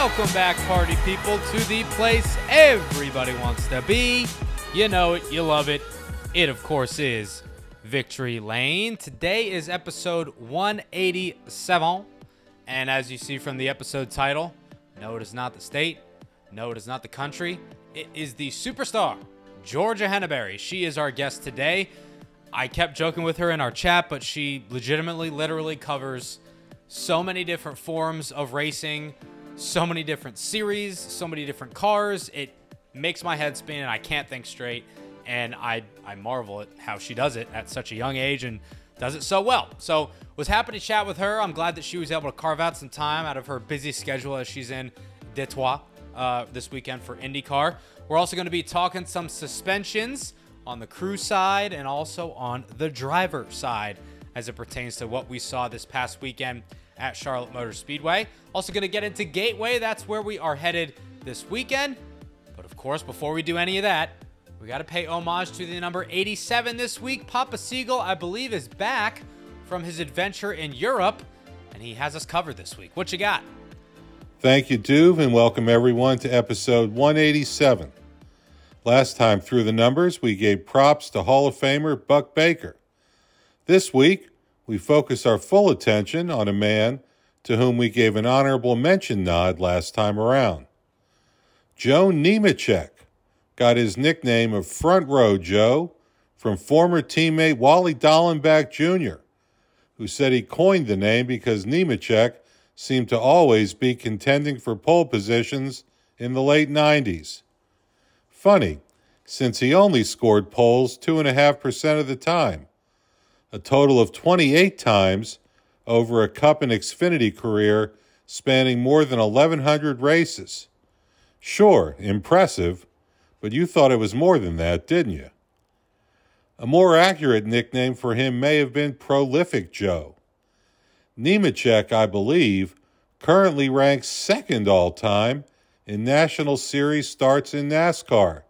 Welcome back, party people, to the place everybody wants to be. You know it, you love it. It, of course, is Victory Lane. Today is episode 187. And as you see from the episode title, no, it is not the state. No, it is not the country. It is the superstar, Georgia Henneberry. She is our guest today. I kept joking with her in our chat, but she legitimately, literally covers so many different forms of racing, so many different series, so many different cars. It makes my head spin and I can't think straight. And I, I marvel at how she does it at such a young age and does it so well. So was happy to chat with her. I'm glad that she was able to carve out some time out of her busy schedule as she's in Detroit uh, this weekend for IndyCar. We're also going to be talking some suspensions on the crew side and also on the driver side as it pertains to what we saw this past weekend at Charlotte Motor Speedway. Also going to get into Gateway. That's where we are headed this weekend. But of course, before we do any of that, we got to pay homage to the number 87 this week. Papa Segal, I believe, is back from his adventure in Europe, and he has us covered this week. What you got? Thank you, Duve, and welcome everyone to episode 187. Last time through the numbers, we gave props to Hall of Famer Buck Baker. This week, we focus our full attention on a man to whom we gave an honorable mention nod last time around. Joe Nemechek got his nickname of Front Row Joe from former teammate Wally Dallenbach Jr., who said he coined the name because Nemechek seemed to always be contending for pole positions in the late 90s. Funny, since he only scored poles 2.5% of the time, a total of 28 times over a Cup and Xfinity career spanning more than 1,100 races. Sure, impressive, but you thought it was more than that, didn't you? A more accurate nickname for him may have been Prolific Joe. Nemechek, I believe, currently ranks second all time in National Series starts in NASCAR.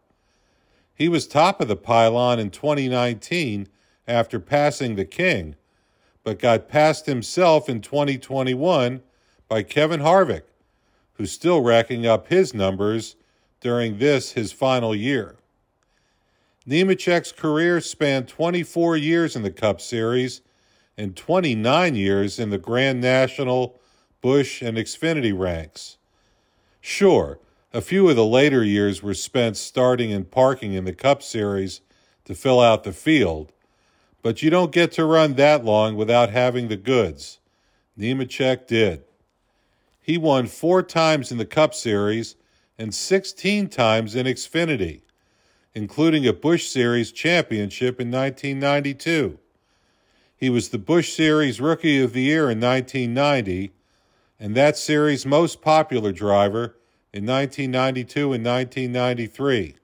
He was top of the pylon in 2019 after passing the King, but got passed himself in 2021 by Kevin Harvick, who's still racking up his numbers during this, his final year. Nemechek's career spanned 24 years in the Cup Series and 29 years in the Grand National, Busch, and Xfinity ranks. Sure, a few of the later years were spent starting and parking in the Cup Series to fill out the field, but you don't get to run that long without having the goods. Nemechek did. He won four times in the Cup Series and 16 times in Xfinity, including a Busch Series championship in 1992. He was the Busch Series Rookie of the Year in 1990 and that series' most popular driver in 1992 and 1993.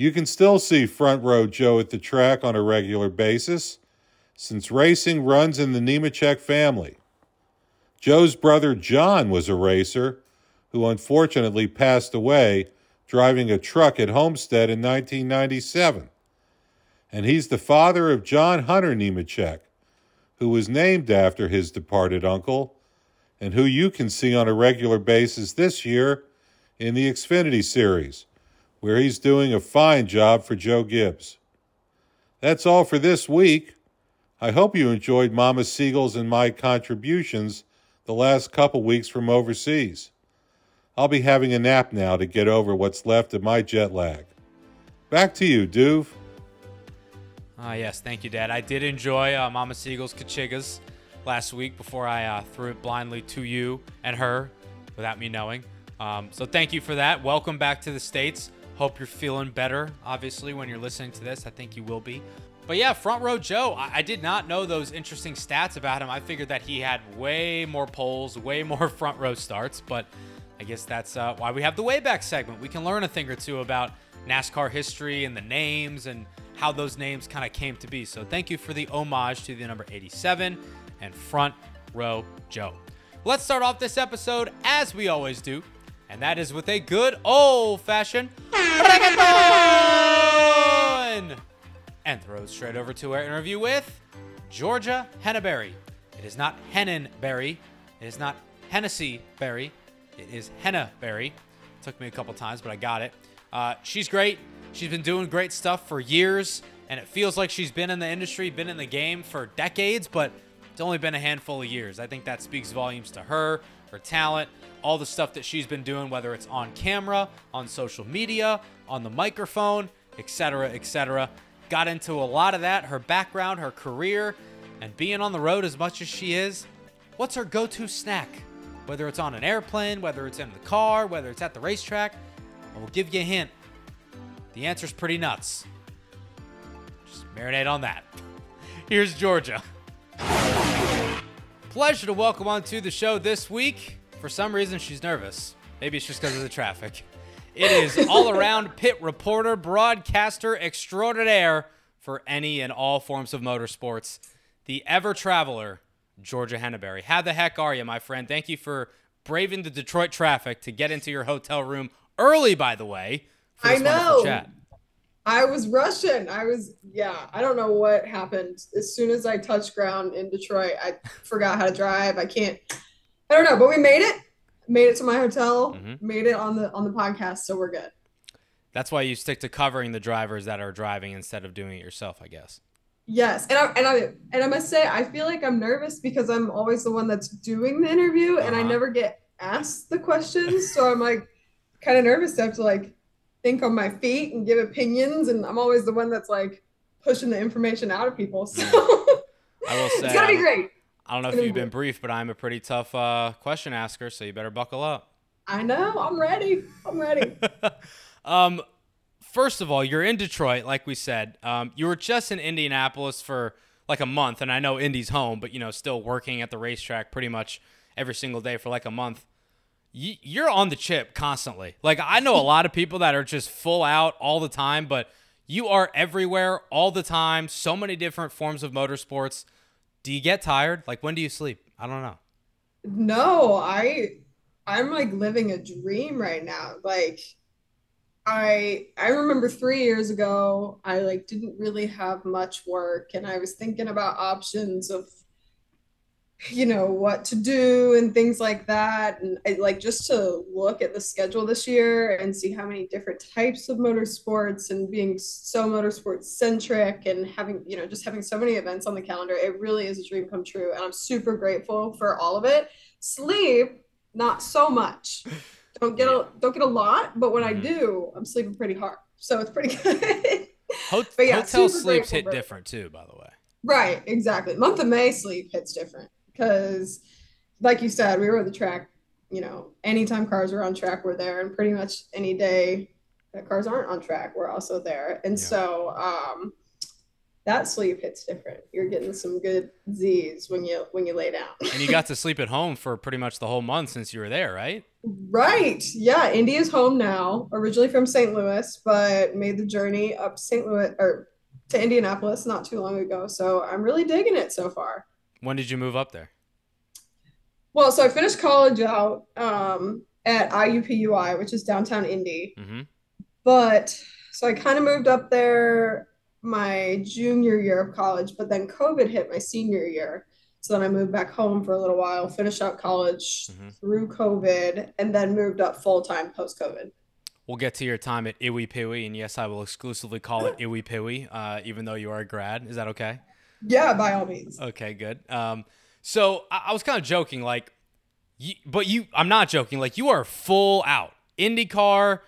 You can still see Front Row Joe at the track on a regular basis since racing runs in the Nemechek family. Joe's brother John was a racer who unfortunately passed away driving a truck at Homestead in 1997. And he's the father of John Hunter Nemechek, who was named after his departed uncle, and who you can see on a regular basis this year in the Xfinity Series, where he's doing a fine job for Joe Gibbs. That's all for this week. I hope you enjoyed Mama Segal's and my contributions the last couple weeks from overseas. I'll be having a nap now to get over what's left of my jet lag. Back to you, Duve. Ah, yes, thank you, Dad. I did enjoy uh, Mama Segal's Kachigas last week before I uh, threw it blindly to you and her without me knowing. Um, so thank you for that. Welcome back to the States. Hope you're feeling better, obviously, when you're listening to this. I think you will be. But yeah, front row Joe, I, I did not know those interesting stats about him. I figured that he had way more poles, way more front row starts, but I guess that's uh, why we have the Wayback segment. We can learn a thing or two about NASCAR history and the names and how those names kind of came to be. So thank you for the homage to the number 87 and front row Joe. Let's start off this episode as we always do, and that is with a good old fashioned and throws straight over to our interview with Georgia Henneberry. It is not Hennenberry. It is not Hennessy Berry. It is Henna Berry. Took me a couple times, but I got it. Uh, she's great. She's been doing great stuff for years, and it feels like she's been in the industry, been in the game for decades, but it's only been a handful of years. I think that speaks volumes to her, her talent, all the stuff that she's been doing, whether it's on camera, on social media, on the microphone, etc., etc. Got into a lot of that, her background, her career, and being on the road as much as she is. What's her go to snack? Whether it's on an airplane, whether it's in the car, whether it's at the racetrack, I will give you a hint. The answer's pretty nuts. Just marinate on that. Here's Georgia. Pleasure to welcome onto the show this week. For some reason, she's nervous. Maybe it's just because of the traffic. It is all around pit reporter, broadcaster extraordinaire for any and all forms of motorsports, the ever traveler, Georgia Henneberry. How the heck are you, my friend? Thank you for braving the Detroit traffic to get into your hotel room early, by the way. I know. I was rushing. I was, yeah, I don't know what happened. As soon as I touched ground in Detroit, I forgot how to drive. I can't, I don't know, but we made it. Made it to my hotel, mm-hmm. made it on the on the podcast, so we're good. That's why you stick to covering the drivers that are driving instead of doing it yourself, I guess. Yes, and I and I and I must say I feel like I'm nervous because I'm always the one that's doing the interview, uh-huh. and I uh-huh. never get asked the questions, so I'm like kind of nervous to have to like think on my feet and give opinions, and I'm always the one that's like pushing the information out of people. So I will say it's gonna be great. I don't know if you've been briefed, but I'm a pretty tough uh, question asker, so you better buckle up. I know. I'm ready. I'm ready. um, first of all, you're in Detroit, like we said. Um, you were just in Indianapolis for like a month, and I know Indy's home, but you know, still working at the racetrack pretty much every single day for like a month. You're on the chip constantly. Like I know a lot of people that are just full out all the time, but you are everywhere all the time. So many different forms of motorsports. Do you get tired? Like when do you sleep? I don't know. No, I I'm like living a dream right now. Like I I remember 3 years ago I like didn't really have much work and I was thinking about options of you know what to do and things like that. And I, like just to look at the schedule this year and see how many different types of motorsports and being so motorsports centric and having you know just having so many events on the calendar it really is a dream come true. And i'm super grateful for all of it. Sleep not so much. Don't get a don't get a lot but when i mm-hmm. do i'm sleeping pretty hard. So it's pretty good. Hot- yeah, hotel sleeps hit different too by the way. Right exactly. Month of may sleep hits different because like you said we were at the track you know anytime cars are on track we're there. And pretty much any day that cars aren't on track we're also there. And yeah. so um that sleep hits different. You're getting some good z's when you when you lay down. And you got to sleep at home for pretty much the whole month since you were there right? Right. Yeah indy is home now originally from st louis but made the journey up st louis or to indianapolis not too long ago. So i'm really digging it so far when did you move up there? Well, so I finished college out um, at IUPUI, which is downtown Indy. Mm-hmm. But so I kind of moved up there my junior year of college, but then COVID hit my senior year. So then I moved back home for a little while, finished out college mm-hmm. through COVID, and then moved up full time post COVID. We'll get to your time at IWPUI, and yes, I will exclusively call it IWPUI, uh, even though you are a grad. Is that okay? Yeah, by all means. Okay, good. Um, so I, I was kind of joking, like, you, but you, I'm not joking. Like, you are full out IndyCar,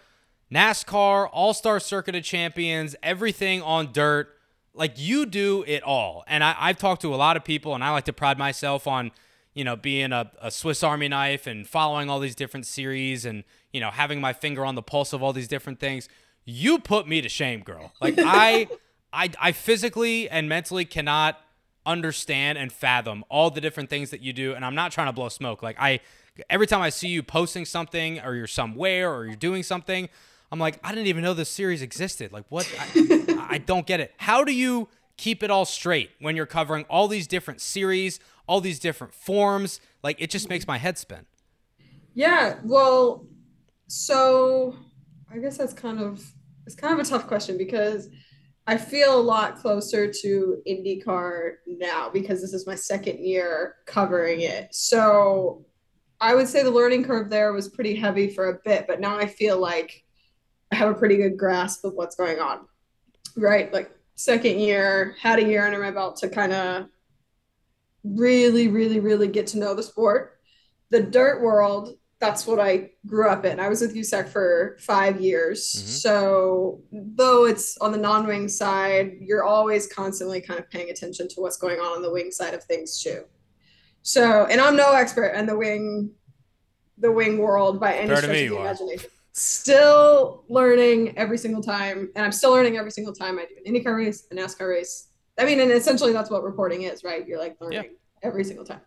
NASCAR, All Star Circuit of Champions, everything on dirt. Like, you do it all. And I, I've talked to a lot of people, and I like to pride myself on, you know, being a, a Swiss Army knife and following all these different series and, you know, having my finger on the pulse of all these different things. You put me to shame, girl. Like, I. I I physically and mentally cannot understand and fathom all the different things that you do and I'm not trying to blow smoke. Like I every time I see you posting something or you're somewhere or you're doing something, I'm like, I didn't even know this series existed. Like what I, I don't get it. How do you keep it all straight when you're covering all these different series, all these different forms? Like it just makes my head spin. Yeah, well, so I guess that's kind of it's kind of a tough question because I feel a lot closer to IndyCar now because this is my second year covering it. So I would say the learning curve there was pretty heavy for a bit, but now I feel like I have a pretty good grasp of what's going on. Right? Like second year, had a year under my belt to kind of really, really, really get to know the sport. The dirt world that's what I grew up in. I was with USAC for five years. Mm-hmm. So, though it's on the non wing side, you're always constantly kind of paying attention to what's going on on the wing side of things, too. So, and I'm no expert in the wing, the wing world by any stretch of the imagination. Still learning every single time, and I'm still learning every single time I do an IndyCar race, a NASCAR race. I mean, and essentially that's what reporting is, right? You're like learning yeah. every single time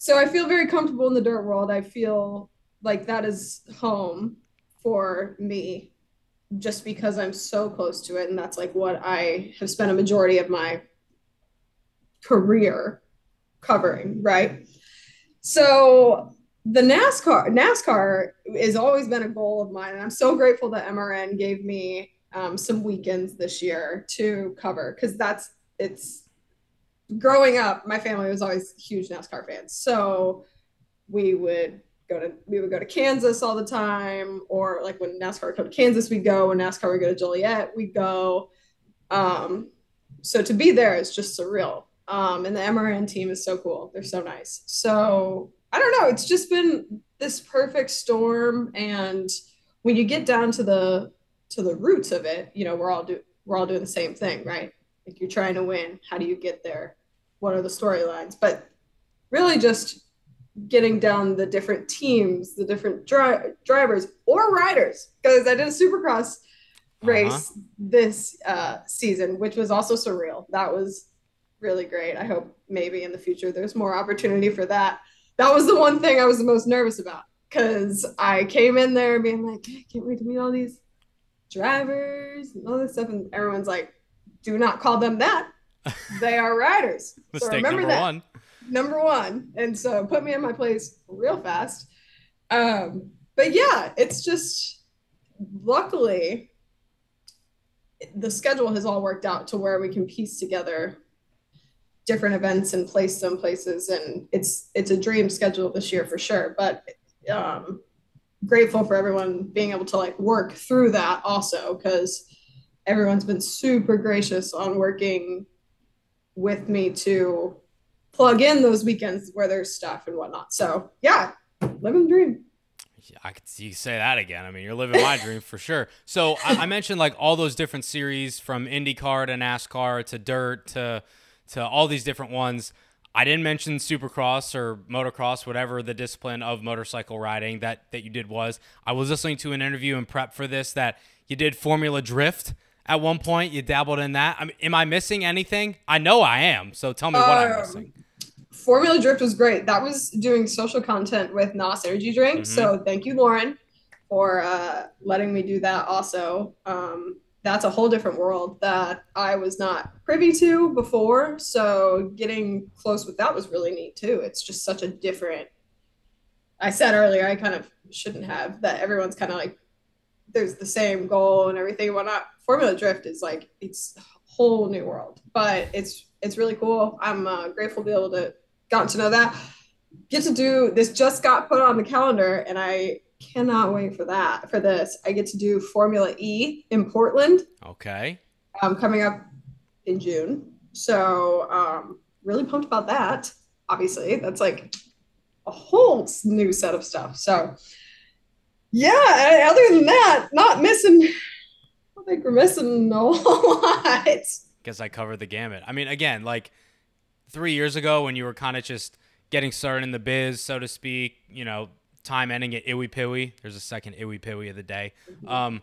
so I feel very comfortable in the dirt world. I feel like that is home for me just because I'm so close to it. And that's like what I have spent a majority of my career covering, right? So the NASCAR, NASCAR has always been a goal of mine. And I'm so grateful that MRN gave me um, some weekends this year to cover because that's, it's, growing up, my family was always huge NASCAR fans. So we would go to we would go to Kansas all the time, or like when NASCAR would come to Kansas, we'd go. When NASCAR would go to Joliet, we'd go. Um, so to be there is just surreal. Um, and the MRN team is so cool. They're so nice. So I don't know. It's just been this perfect storm. And when you get down to the to the roots of it, you know, we're all do we're all doing the same thing, right? Like you're trying to win. How do you get there? What are the storylines but really just getting down the different teams the different dri- drivers or riders because i did a supercross race uh-huh. this uh, season which was also surreal. That was really great. I hope maybe in the future there's more opportunity for that. That was the one thing i was the most nervous about because i came in there being like i can't wait to meet all these drivers and all this stuff and everyone's like do not call them that they are riders. Mistake so remember number that. one. Number one. And so put me in my place real fast. Um, but yeah, it's just luckily the schedule has all worked out to where we can piece together different events and place them places and it's it's a dream schedule this year for sure but um grateful for everyone being able to like work through that also because everyone's been super gracious on working with me to plug in those weekends where there's stuff and whatnot. So yeah, living the dream. I could see you say that again. I mean, you're living my dream for sure. So I, I, mentioned like all those different series from IndyCar to NASCAR to Dirt to to all these different ones. I didn't mention Supercross or motocross, whatever the discipline of motorcycle riding that that you did was. I was listening to an interview and prep for this that you did Formula Drift at one point. You dabbled in that. I mean, am I missing anything? I know I am. So tell me what I'm um, missing. Formula Drift was great. That was doing social content with NOS Energy Drink. Mm-hmm. So thank you, Lauren, for uh, letting me do that. Also, um, that's a whole different world that I was not privy to before. So getting close with that was really neat too. It's just such a different. I said earlier, I kind of shouldn't have that. Everyone's kind of like there's the same goal and everything and whatnot. Formula Drift is like it's a whole new world, but it's it's really cool. I'm uh, grateful to be able to got to know that. Get to do this just got put on the calendar, and I cannot wait for that for this. I get to do Formula E in Portland. Okay. Um, coming up in June, so um, really pumped about that. Obviously, that's like a whole new set of stuff. So yeah, other than that, not missing. Think we're missing a lot. Guess I covered the gamut. I mean, again, like three years ago when you were kind of just getting started in the biz, so to speak, you know, time ending at Iwi Piwi. There's a second Iwi Piwi of the day. Mm-hmm. Um,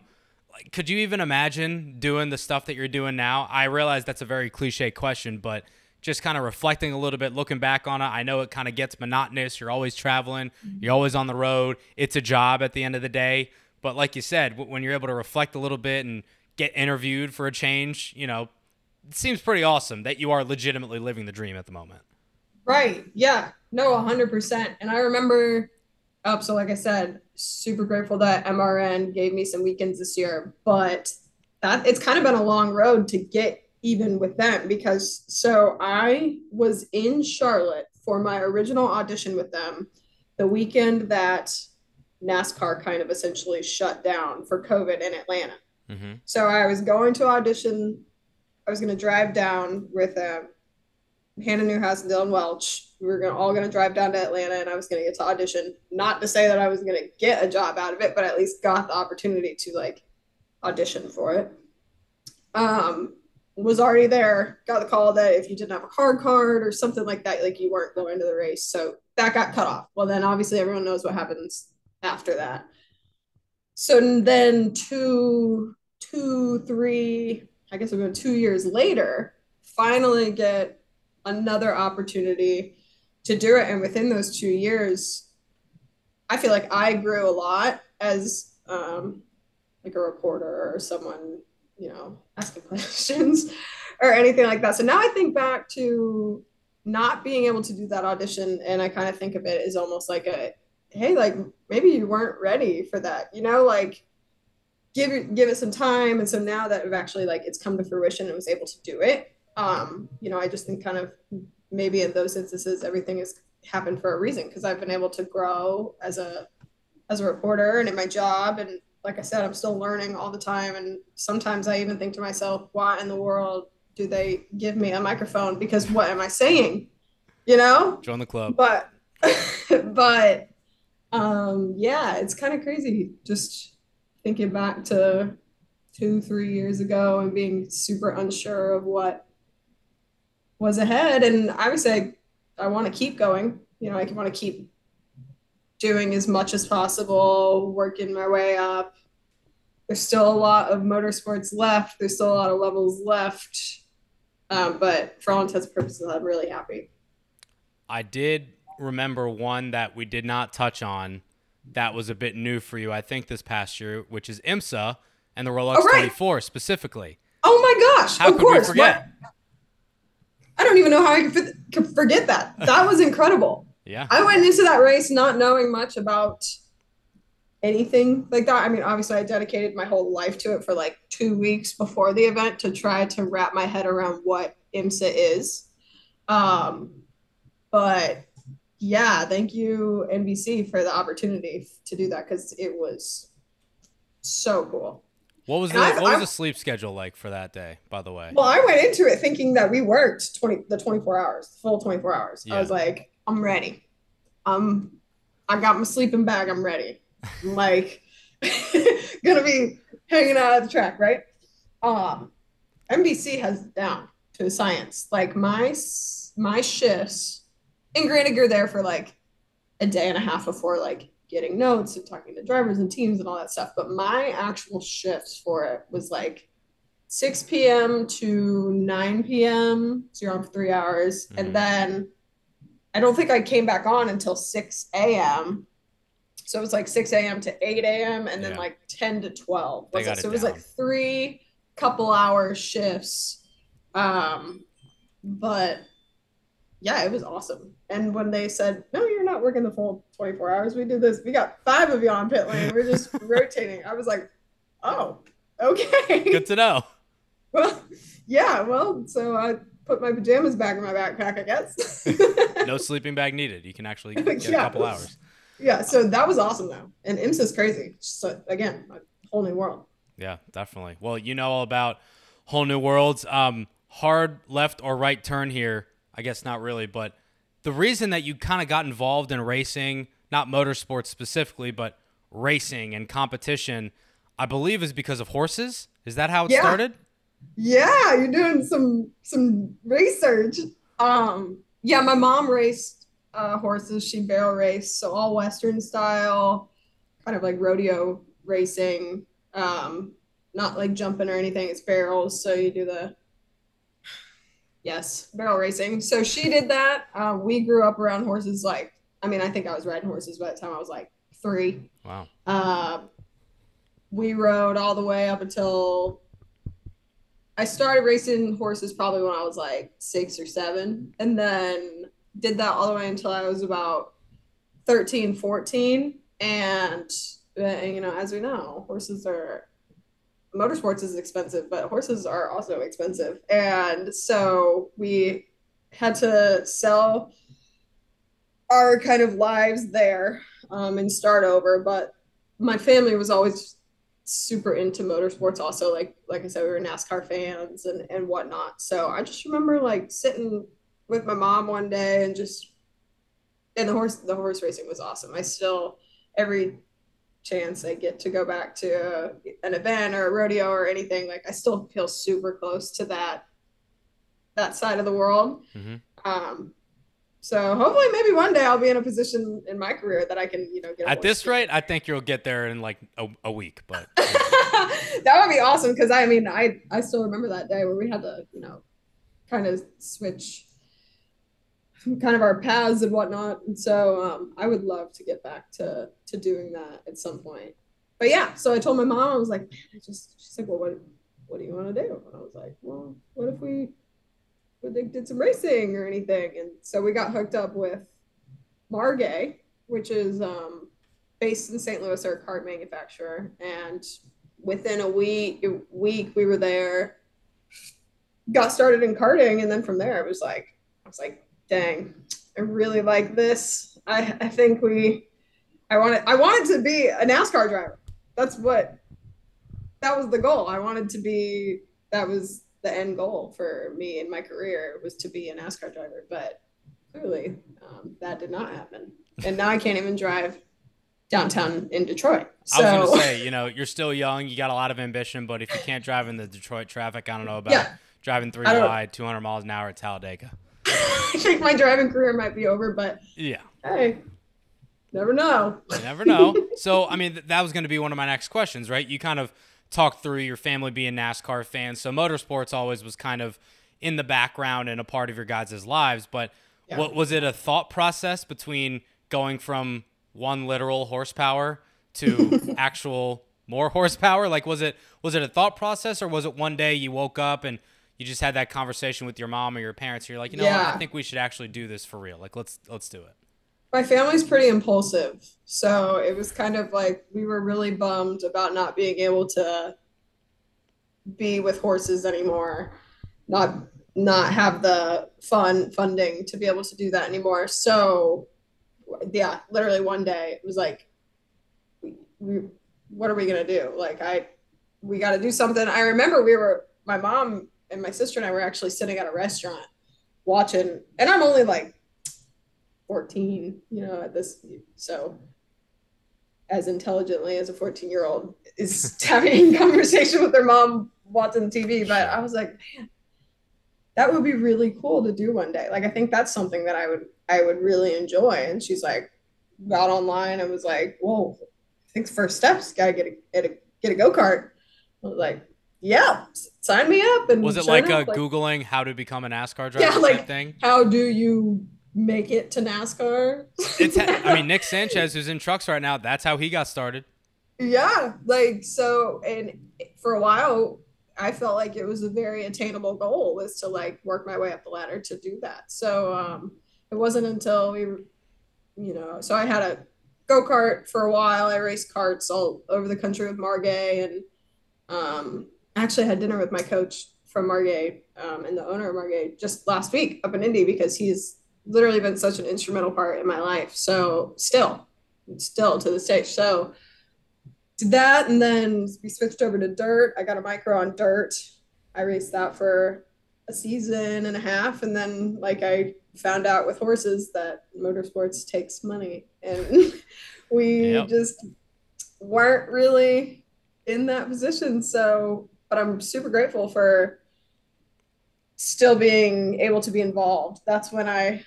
could you even imagine doing the stuff that you're doing now? I realize that's a very cliche question, but just kind of reflecting a little bit, looking back on it, I know it kind of gets monotonous. You're always traveling, you're always on the road. It's a job at the end of the day. But like you said, when you're able to reflect a little bit and get interviewed for a change, you know, it seems pretty awesome that you are legitimately living the dream at the moment. Right. Yeah. No, 100%. And I remember, oh, so like I said, super grateful that MRN gave me some weekends this year, but that it's kind of been a long road to get even with them because so I was in Charlotte for my original audition with them the weekend that NASCAR kind of essentially shut down for COVID in Atlanta. Mm-hmm. So I was going to audition. I was going to drive down with um, Hannah Newhouse and Dillon Welch. We were gonna, all going to drive down to Atlanta, and I was going to get to audition. Not to say that I was going to get a job out of it, but at least got the opportunity to like audition for it. Um, was already there. Got the call that if you didn't have a card card or something like that, like you weren't going to the race. So that got cut off. Well, then obviously everyone knows what happens after that. So then two, two, three, I guess we're going two years later, finally get another opportunity to do it. And within those two years, I feel like I grew a lot as um, like a reporter or someone, you know, asking questions or anything like that. So now I think back to not being able to do that audition and I kind of think of it as almost like a hey, like maybe you weren't ready for that, you know, like give it give it some time. And so now that I've actually like it's come to fruition and was able to do it, um, you know, I just think kind of maybe in those instances everything has happened for a reason because I've been able to grow as a as a reporter and in my job and like I said, I'm still learning all the time and sometimes I even think to myself, why in the world do they give me a microphone? Because what am I saying? You know? Join the club. But but um, yeah, it's kind of crazy just thinking back to two, three years ago and being super unsure of what was ahead. And I would say I want to keep going. You know, I want to keep doing as much as possible, working my way up. There's still a lot of motorsports left. There's still a lot of levels left. Um, but for all intents and purposes, I'm really happy. I did remember one that we did not touch on that was a bit new for you, I think, this past year, which is IMSA and the Rolex oh, right. 24 specifically. Oh my gosh! How of could course. we forget? I don't even know how I could forget that. That was incredible. yeah. I went into that race not knowing much about anything like that. I mean, obviously, I dedicated my whole life to it for like two weeks before the event to try to wrap my head around what IMSA is. Um, but yeah, thank you NBC for the opportunity to do that because it was so cool. What was the what was the sleep schedule like for that day? By the way, well, I went into it thinking that we worked twenty the twenty four hours, full twenty four hours. Yeah. I was like, I'm ready. Um, I got my sleeping bag. I'm ready. I'm like, gonna be hanging out at the track, right? Um, NBC has down to science. Like my my shifts and granted, you're there for like a day and a half before like getting notes and talking to drivers and teams and all that stuff. But my actual shifts for it was like 6 p.m. to 9 p.m. So you're on for three hours. Mm-hmm. And then I don't think I came back on until 6 a.m. So it was like 6 a.m. to 8 a.m. and then yeah. like 10 to 12. Was it? it? So it was like three couple hour shifts. Um, but yeah, it was awesome. And when they said, no, you're not working the full 24 hours, we did this. We got five of you on pit lane. We're just rotating. I was like, oh, okay. Good to know. Well, yeah. Well, so I put my pajamas back in my backpack, I guess. no sleeping bag needed. You can actually get yeah. a couple hours. Yeah. So that was awesome, though. And IMSA's crazy. So, again, a whole new world. Yeah, definitely. Well, you know all about whole new worlds. Um, hard left or right turn here I guess not really, but the reason that you kind of got involved in racing, not motorsports specifically, but racing and competition, I believe is because of horses. Is that how it yeah. started? Yeah, you're doing some some research. Um, yeah, my mom raced uh, horses. She barrel raced, so all Western style, kind of like rodeo racing. Um, not like jumping or anything. It's barrels. So you do the yes barrel racing. So she did that. Um, we grew up around horses. Like I mean, I think I was riding horses by the time I was like three. Wow. Uh, we rode all the way up until I started racing horses probably when I was like six or seven, and then did that all the way until I was about 13, 14. And, uh, you know, as we know, horses are, motorsports is expensive, but horses are also expensive. And so we had to sell our kind of lives there um, and start over. But my family was always super into motorsports also like like i said we were nascar fans and and whatnot so i just remember like sitting with my mom one day and just and the horse the horse racing was awesome i still every chance i get to go back to an event or a rodeo or anything like i still feel super close to that that side of the world. Hmm um so hopefully maybe one day I'll be in a position in my career that I can, you know, get At this rate, I think you'll get there in like a, a week. But that would be awesome because I mean I I still remember that day where we had to you know kind of switch kind of our paths and whatnot. And so um, I would love to get back to to doing that at some point. But yeah so I told my mom I was like man I just she's like well what what do you want to do? And I was like well what if we what they did some racing or anything? And so we got hooked up with Margay which is um based in St. Louis, a cart manufacturer, and within a week week we were there, got started in karting, and then from there it was like I was like, dang, I really like this. I I think we I wanted I wanted to be a NASCAR driver. That's what that was the goal. I wanted to be that was the end goal for me in my career was to be a NASCAR driver, but clearly um, that did not happen. And now I can't even drive downtown in Detroit. So I was gonna say, you know, you're still young, you got a lot of ambition, but if you can't drive in the Detroit traffic, I don't know about Yeah. driving three wide, 200 miles an hour at Talladega. I think my driving career might be over, but Yeah. hey, never know. You never know. so, I mean, th- that was going to be one of my next questions, right? You kind of talked through your family being NASCAR fans. So, motorsports always was kind of in the background and a part of your guys' lives. But Yeah. what was it a thought process between going from one literal horsepower to actual more horsepower? Like, was it was it a thought process, or was it one day you woke up and you just had that conversation with your mom or your parents? You're like, you know, what? I think we should actually do this for real. Like, let's let's do it. My family's pretty impulsive, so it was kind of like we were really bummed about not being able to be with horses anymore, not not have the fun funding to be able to do that anymore. So, yeah, literally one day it was like, we, we what are we gonna do? Like I, we got to do something. I remember we were my mom and my sister and I were actually sitting at a restaurant watching, and I'm only like 14, you know, at this, so as intelligently as a 14 year old is having a conversation with their mom watching TV. But I was like, man, that would be really cool to do one day. Like, I think that's something that I would, I would really enjoy. And she's like, got online and was like, whoa, I think first steps, gotta get a, get a, get a go-kart. I was like, yeah, sign me up. And Was it like, enough, uh, googling how to become a NASCAR driver Yeah, like- thing? how do you make it to NASCAR? It's ha- I mean Nick Sanchez who's in trucks right now. That's how he got started. yeah, like so, and for a while, I felt like it was a very attainable goal was to like work my way up the ladder to do that. So um, it wasn't until we, you know, so I had a go kart for a while. I raced carts all over the country with Margay, and um, actually had dinner with my coach from Margay um, and the owner of Margay just last week up in Indy because he's literally been such an instrumental part in my life. So still, still to this day. So did that, and then we switched over to dirt. I got a micro on dirt. I raced that for a season and a half, and then like I found out with horses that motorsports takes money, and we Yep. just weren't really in that position. So, but I'm super grateful for still being able to be involved. That's when I,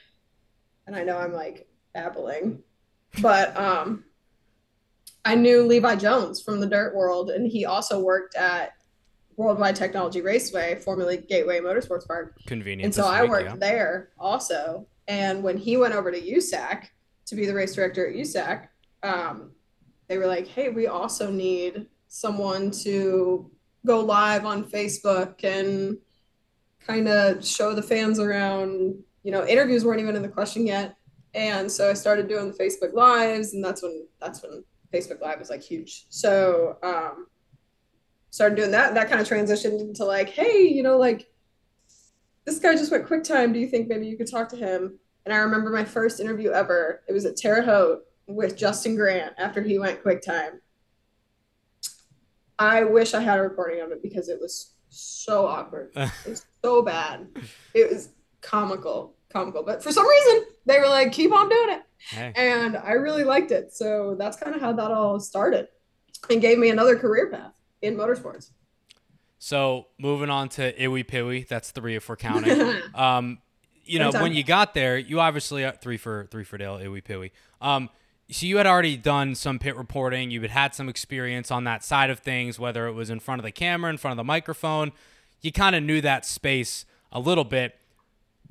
and I know I'm like babbling, but um, I knew Levi Jones from the dirt world, and he also worked at Worldwide Technology Raceway, formerly Gateway Motorsports Park. Convenient. And so I week, worked yeah. there also. And when he went over to USAC to be the race director at USAC, um, they were like, hey, we also need someone to go live on Facebook and kind of show the fans around. You know, interviews weren't even in the question yet. And so I started doing the Facebook lives, and that's when that's when Facebook Live was like huge. So um, started doing that. That kind of transitioned into like, hey, you know, like this guy just went QuickTime. Do you think maybe you could talk to him? And I remember my first interview ever. It was at Terre Haute with Justin Grant after he went QuickTime. I wish I had a recording of it because it was so awkward. it's so bad. It was comical, comical. But for some reason, they were like, keep on doing it. Hey. And I really liked it. So that's kind of how that all started and gave me another career path in motorsports. So moving on to Iwi Piwi, that's three if we're counting. um, you know, when you got there, you obviously uh, three for three for Dale Iwi Piwi. Um, so you had already done some pit reporting. You had had some experience on that side of things, whether it was in front of the camera, in front of the microphone. You kind of knew that space a little bit.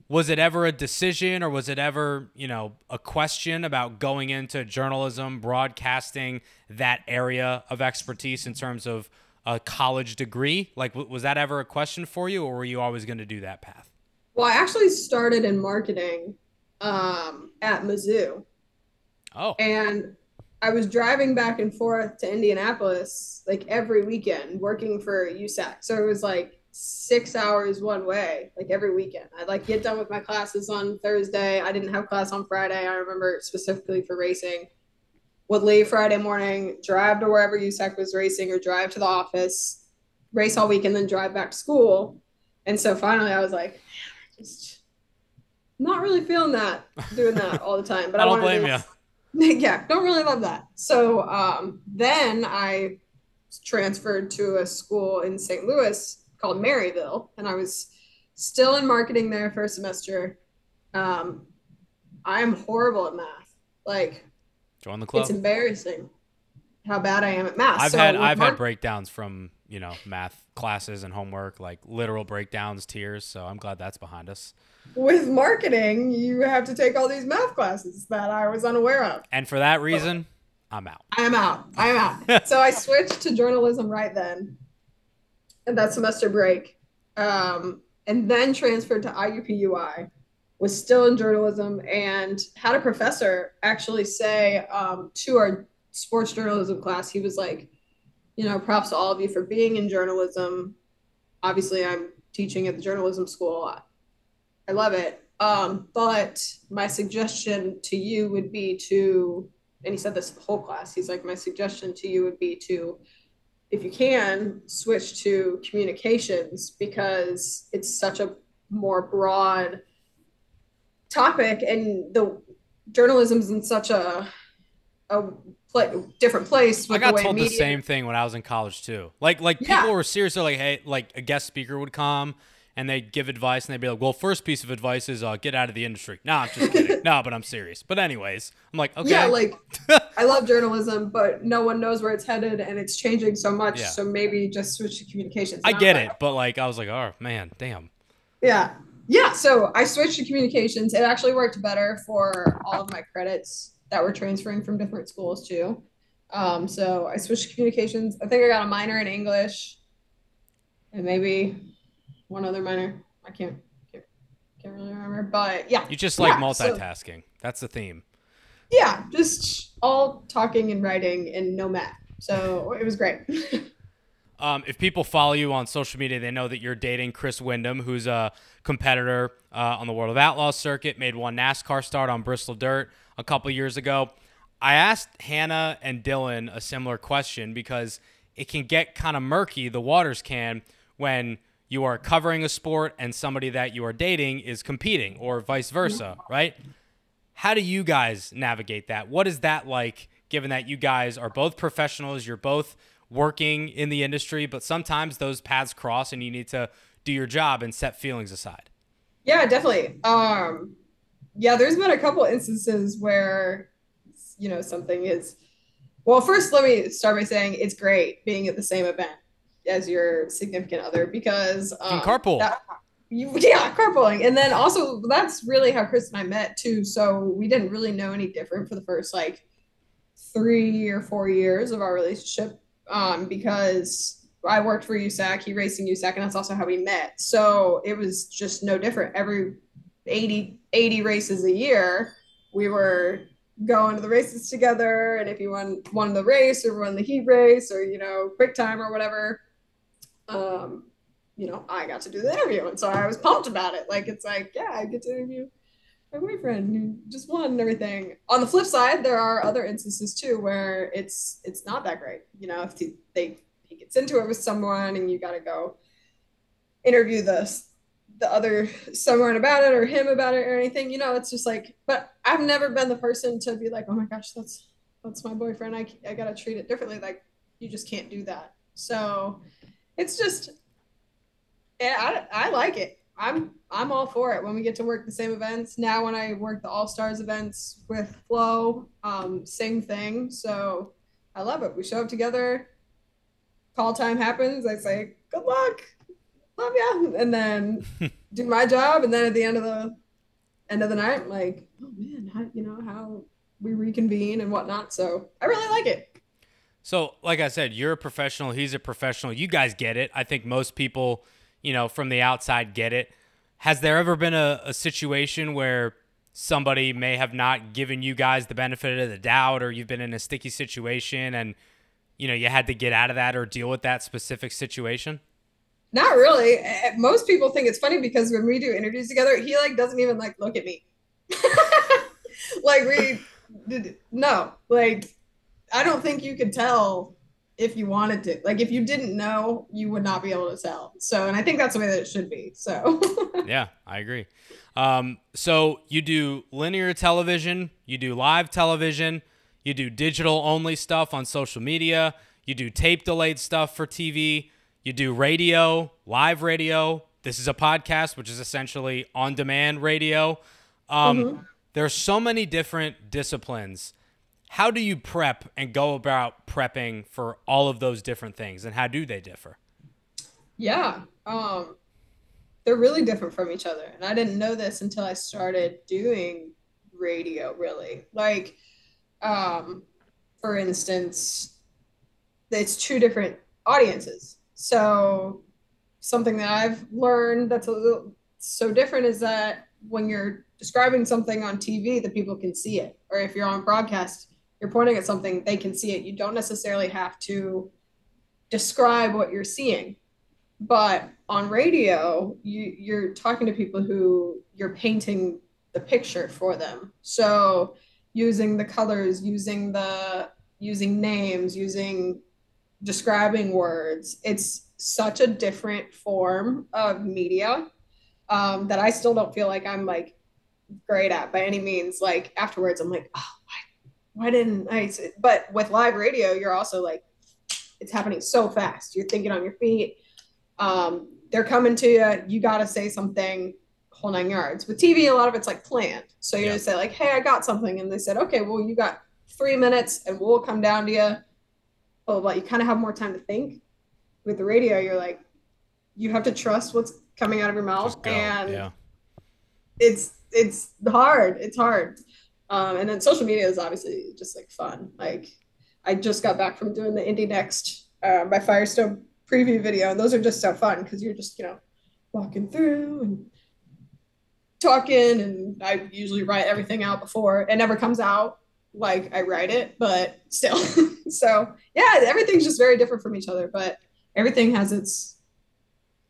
Was it ever a decision, or was it ever, you know, a question about going into journalism, broadcasting, that area of expertise in terms of a college degree? Like, was that ever a question for you, or were you always going to do that path? Well, I actually started in marketing um, at Mizzou. Oh, And I was driving back and forth to Indianapolis like every weekend working for USAC. So it was like six hours one way, like every weekend. I'd like get done with my classes on Thursday. I didn't have class on Friday. I remember specifically for racing. Would leave Friday morning, drive to wherever USAC was racing or drive to the office, race all weekend, then drive back to school. And so finally I was like, "Man, I just not really feeling that doing that all the time. But I I, don't blame you. yeah, don't really love that. So um, then I transferred to a school in St. Louis called Maryville, and I was still in marketing there for a semester. Um, I am horrible at math. Like Join the club. it's embarrassing how bad I am at math. I've So had I've mar- had breakdowns from you know math classes and homework, like literal breakdowns, tears. So I'm glad that's behind us. with marketing, you have to take all these math classes that I was unaware of. And for that reason, I'm out. I am out. I am out. so I switched to journalism right then, and that semester break, um, and then transferred to IUPUI. Was still in journalism and had a professor actually say um, to our sports journalism class, he was like, you know, props to all of you for being in journalism. Obviously, I'm teaching at the journalism school. I love it. Um, but my suggestion to you would be to and he said this the whole class. He's like, my suggestion to you would be to, if you can, switch to communications because it's such a more broad topic, and the journalism's in such a a pla different place. With I got the told media, the same thing when I was in college too. Like like Yeah. people were seriously like, hey, like a guest speaker would come and they'd give advice and they'd be like, well, first piece of advice is uh, get out of the industry. Nah, I'm just kidding. no, but I'm serious. But anyways, I'm like, okay, Yeah, like I love journalism, but no one knows where it's headed, and it's changing so much. Yeah. So maybe just switch to communications. I get it, but like I was like, oh man, damn. Yeah. Yeah. So I switched to communications. It actually worked better for all of my credits that were transferring from different schools too. Um, so I switched to communications. I think I got a minor in English and maybe one other minor. I can't can't, can't really remember. But yeah. You just like Yeah, so- multitasking. That's the theme. yeah, just all talking and writing and no math. So it was great. Um, if people follow you on social media, they know that you're dating Chris Windom, who's a competitor uh, on the World of Outlaws circuit, made one NASCAR start on Bristol Dirt a couple years ago. I asked Hannah and Dylan a similar question because it can get kind of murky, the waters can, when you are covering a sport and somebody that you are dating is competing, or vice versa, right? How do you guys navigate that? What is that like, given that you guys are both professionals, you're both working in the industry, but sometimes those paths cross and you need to do your job and set feelings aside? Yeah, definitely. Um, yeah, there's been a couple instances where, you know, something is. Well, first, let me start by saying it's great being at the same event. as your significant other because um, carpool. that- you, yeah, carpooling, and then also that's really how Chris and I met too. So we didn't really know any different for the first like three or four years of our relationship um, because I worked for USAC, he raced in USAC, and that's also how we met. So it was just no different. Every 80, 80 races a year, we were going to the races together. And if you won won the race or won the heat race or you know quick time or whatever, um, you know I got to do the interview, and so I was pumped about it. Like it's like yeah, I get to interview my boyfriend who just won and everything. On the flip side, there are other instances too where it's it's not that great. You know, if he, they he gets into it with someone and you got to go interview the the other someone about it or him about it or anything. You know, it's just like. But I've never been the person to be like, oh my gosh, that's that's my boyfriend. I I gotta treat it differently. Like you just can't do that. So it's just yeah, I, I like it. I'm I'm all for it when we get to work the same events. Now when I work the All Stars events with Flo, um, same thing. So I love it. We show up together. Call time happens. I say good luck, love ya, and then do my job. And then at the end of the end of the night, I'm like, oh man, how you know how we reconvene and whatnot. So I really like it. So, like I said, you're a professional. He's a professional. You guys get it. I think most people, you know, from the outside get it. Has there ever been a, a situation where somebody may have not given you guys the benefit of the doubt, or you've been in a sticky situation and, you know, you had to get out of that or deal with that specific situation? Not really. Most people think it's funny because when we do interviews together, he like doesn't even like look at me. like we no, like I don't think you could tell if you wanted to. Like if you didn't know, you would not be able to tell. So, and I think that's the way that it should be. So, yeah, I agree. Um, so you do linear television, you do live television, you do digital only stuff on social media, you do tape delayed stuff for TV, you do radio, live radio. This is a podcast, which is essentially on demand radio. Um, There's so many different disciplines. How do you prep and go about prepping for all of those different things, and how do they differ? yeah, um, they're really different from each other. And I didn't know this until I started doing radio, really. Like, um, for instance, it's two different audiences. So, something that I've learned that's a little so different is that when you're describing something on TV, the people can see it. Or if you're on broadcast, you're pointing at something, they can see it. You don't necessarily have to describe what you're seeing. But on radio, you, you're talking to people who you're painting the picture for them. So using the colors, using the using names, using describing words, it's such a different form of media um, that I still don't feel like I'm like great at by any means. Like afterwards, I'm like, oh, why, why didn't I? But with live radio, you're also like, it's happening so fast. You're thinking on your feet. Um, they're coming to you. You got to say something whole nine yards. With TV, a lot of it's like planned. So you Yeah. just say like, hey, I got something, and they said, okay, well, you got three minutes, and we'll come down to you. Blah blah. You kind of have more time to think. With the radio, you're like, you have to trust what's coming out of your mouth, and yeah. it's it's hard. It's hard. Um, and then social media is obviously just like fun. Like I just got back from doing the Indy NXT uh, by Firestone preview video, and those are just so fun because you're just you know walking through and talking, and I usually write everything out before it never comes out like I write it, but still. so yeah, everything's just very different from each other, but everything has its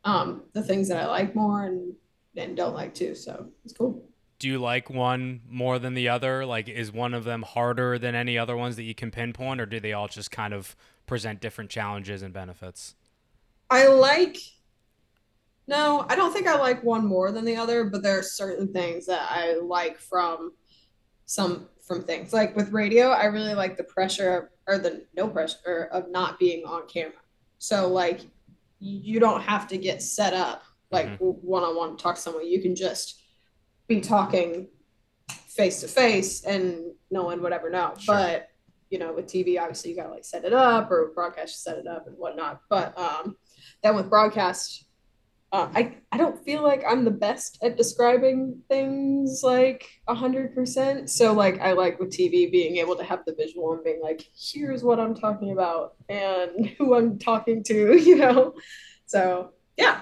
um the things that I like more and and don't like too. So it's cool. Do you like one more than the other? Like, is one of them harder than any other ones that you can pinpoint, or do they all just kind of present different challenges and benefits? I like no, I don't think I like one more than the other, but there are certain things that I like from some from things. Like with radio, I really like the pressure or the no pressure of not being on camera. So like you don't have to get set up like one on one to talk to someone. You can just be talking face to face and no one would ever know. Sure. But you know, with TV, obviously you gotta like set it up or broadcast set it up and whatnot. But um, then with broadcast, uh, I I don't feel like I'm the best at describing things like a hundred percent. So like I like with TV being able to have the visual and being like, here's what I'm talking about and who I'm talking to, you know. So yeah.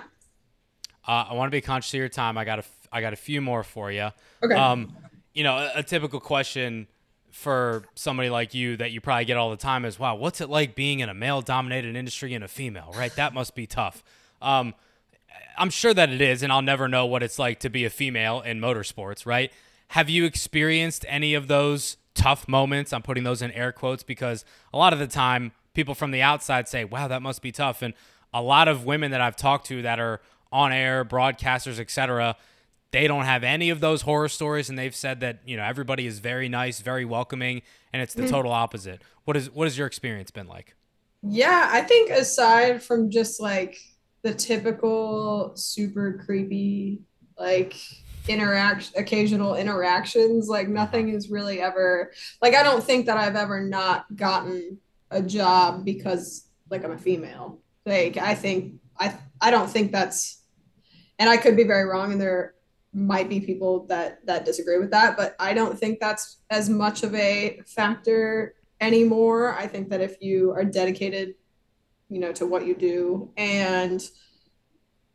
Uh, I want to be conscious of your time. I got a I got a few more for you. Okay. Um, you know, a, a typical question for somebody like you that you probably get all the time is, "Wow, what's it like being in a male-dominated industry and a female?" Right? That must be tough. Um, I'm sure that it is, and I'll never know what it's like to be a female in motorsports, right? Have you experienced any of those tough moments? I'm putting those in air quotes because a lot of the time people from the outside say, wow, that must be tough. And a lot of women that I've talked to that are on air, broadcasters, etc., they don't have any of those horror stories and they've said that, you know, everybody is very nice, very welcoming, and it's the Mm-hmm. total opposite. What is what has your experience been like? Yeah, I think aside from just like the typical super creepy like interaction occasional interactions, like nothing is really ever like I don't think that I've ever not gotten a job because like I'm a female. Like I think I I don't think that's and I could be very wrong and there might be people that that disagree with that, but I don't think that's as much of a factor anymore. I think that if you are dedicated, you know, to what you do and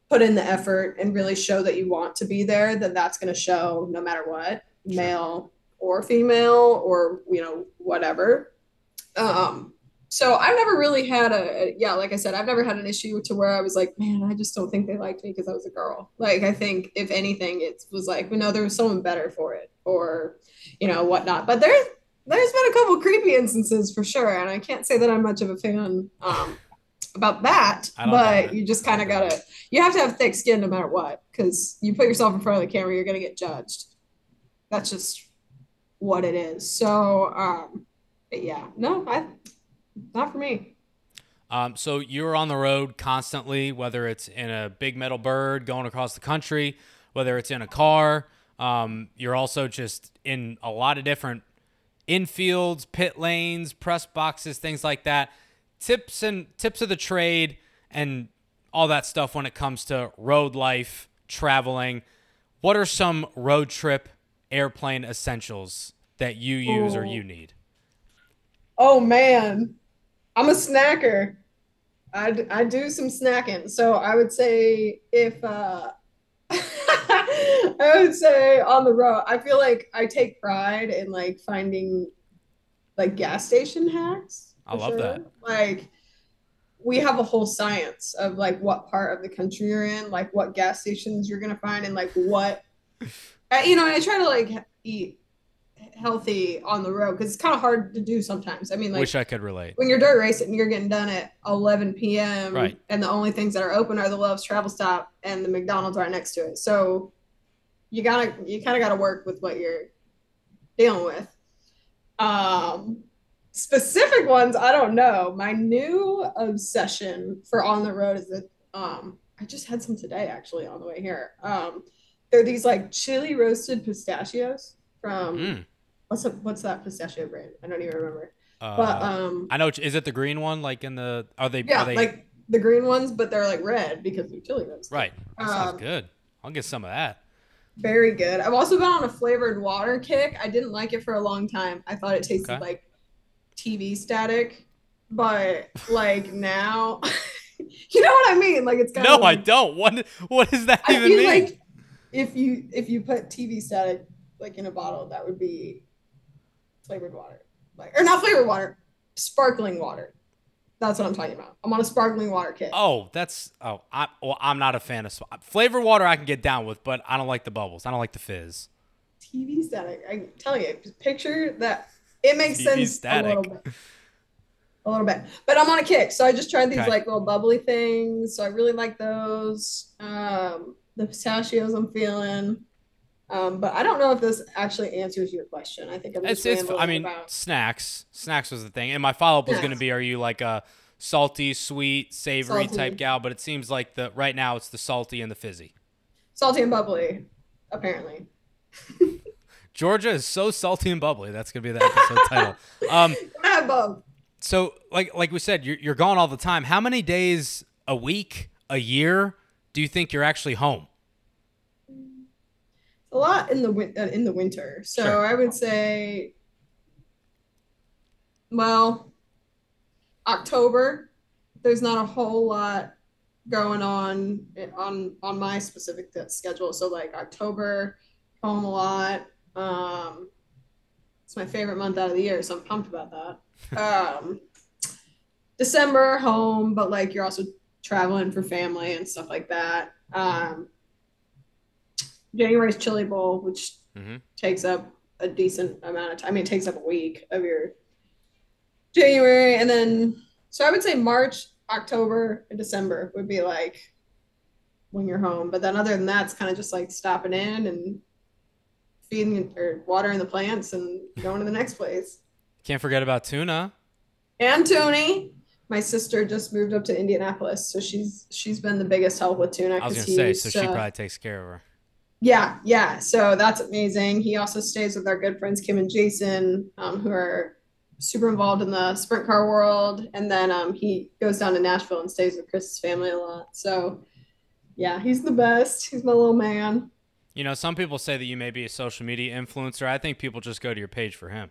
put in the effort and really show that you want to be there, then that's going to show no matter what, male or female or you know whatever. Um, so I've never really had a, a yeah, like I said, I've never had an issue to where I was like, man, I just don't think they liked me because I was a girl. Like I think if anything, it was like, well, no, there was someone better for it, or you know whatnot. But there's there's been a couple creepy instances for sure, and I can't say that I'm much of a fan um, about that. I don't doubt But you just kind of gotta you have to have thick skin no matter what, because you put yourself in front of the camera, you're gonna get judged. That's just what it is. So um, yeah, no, I not for me. Um, so you're on the road constantly, whether it's in a big metal bird going across the country, whether it's in a car. Um, you're also just in a lot of different infields, pit lanes, press boxes, things like that. Tips and tips of the trade and all that stuff when it comes to road life, traveling. What are some road trip airplane essentials that you use or Oh. you need? Oh man, I'm a snacker. I, d- I do some snacking. So I would say if uh I would say on the road, I feel like I take pride in like finding like gas station hacks. I love that. Like we have a whole science of like what part of the country you're in, like what gas stations you're gonna find, and like what you know. I try to like eat healthy on the road because it's kind of hard to do sometimes. I mean, like Wish I could relate. when you're dirt racing, you're getting done at 11 p.m. Right. And the only things that are open are the Love's Travel Stop and the McDonald's right next to it. So you gotta, you kind of gotta work with what you're dealing with. Um, specific ones, I don't know. My new obsession for on the road is that um, I just had some today actually on the way here. Um, they're these like chili roasted pistachios from Mm. what's a, what's that pistachio brand? I don't even remember. Uh, But um, I know. Is it the green one? Like in the? Are they? yeah, are they, like the green ones, but they're like red because they're chili roasted. right. That sounds um, good. I'll get some of that. Very good. I've also been on a flavored water kick. I didn't like it for a long time. I thought it tasted Okay. like TV static, but like now, you know what I mean? Like it's got No, I don't. What? What does that I even feel mean? like if you if you put TV static like in a bottle, that would be flavored water, like or not flavored water, sparkling water. That's what I'm talking about. I'm on a sparkling water kick. oh, that's. Oh, I, well, I'm not a fan of flavored water. I can get down with, but I don't like the bubbles. I don't like the fizz. TV static. I tell you, picture that. It makes TV sense static. a little bit. A little bit, but I'm on a kick, so I just tried these Okay. like little bubbly things. So I really like those. Um, the pistachios I'm feeling. Um, but I don't know if this actually answers your question. I think I'm It's. just It's. I mean, about. snacks. Snacks was the thing, and my follow up was going to be: Are you like a salty, sweet, savory Salty. type gal? But it seems like the right now it's the salty and the fizzy. salty and bubbly, apparently. Georgia is so salty and bubbly. That's gonna be the episode title. Um, Yeah, so like like we said, you're you're gone all the time. How many days a week, a year, do you think you're actually home? a lot in the win- uh, in the winter. So Sure. I would say, well, October. There's not a whole lot going on on on my specific schedule. So like October, home a lot. Um, it's my favorite month out of the year, so I'm pumped about that. Um, December home, but like you're also traveling for family and stuff like that. Um, January's Chili Bowl, which Mhm. takes up a decent amount of time. I mean, it takes up a week of your January, and then so I would say March, October, and December would be like when you're home. But then other than that, it's kind of just like stopping in and feeding or watering the plants and going to the next place. Can't forget about tuna. And Tony, my sister just moved up to Indianapolis, so she's she's been the biggest help with tuna. I was gonna say, so she uh, probably takes care of her. Yeah, yeah. So that's amazing. He also stays with our good friends Kim and Jason, um, who are super involved in the sprint car world. And then um, he goes down to Nashville and stays with Chris's family a lot. So yeah, he's the best. He's my little man. You know, some people say that you may be a social media influencer. I think people just go to your page for him.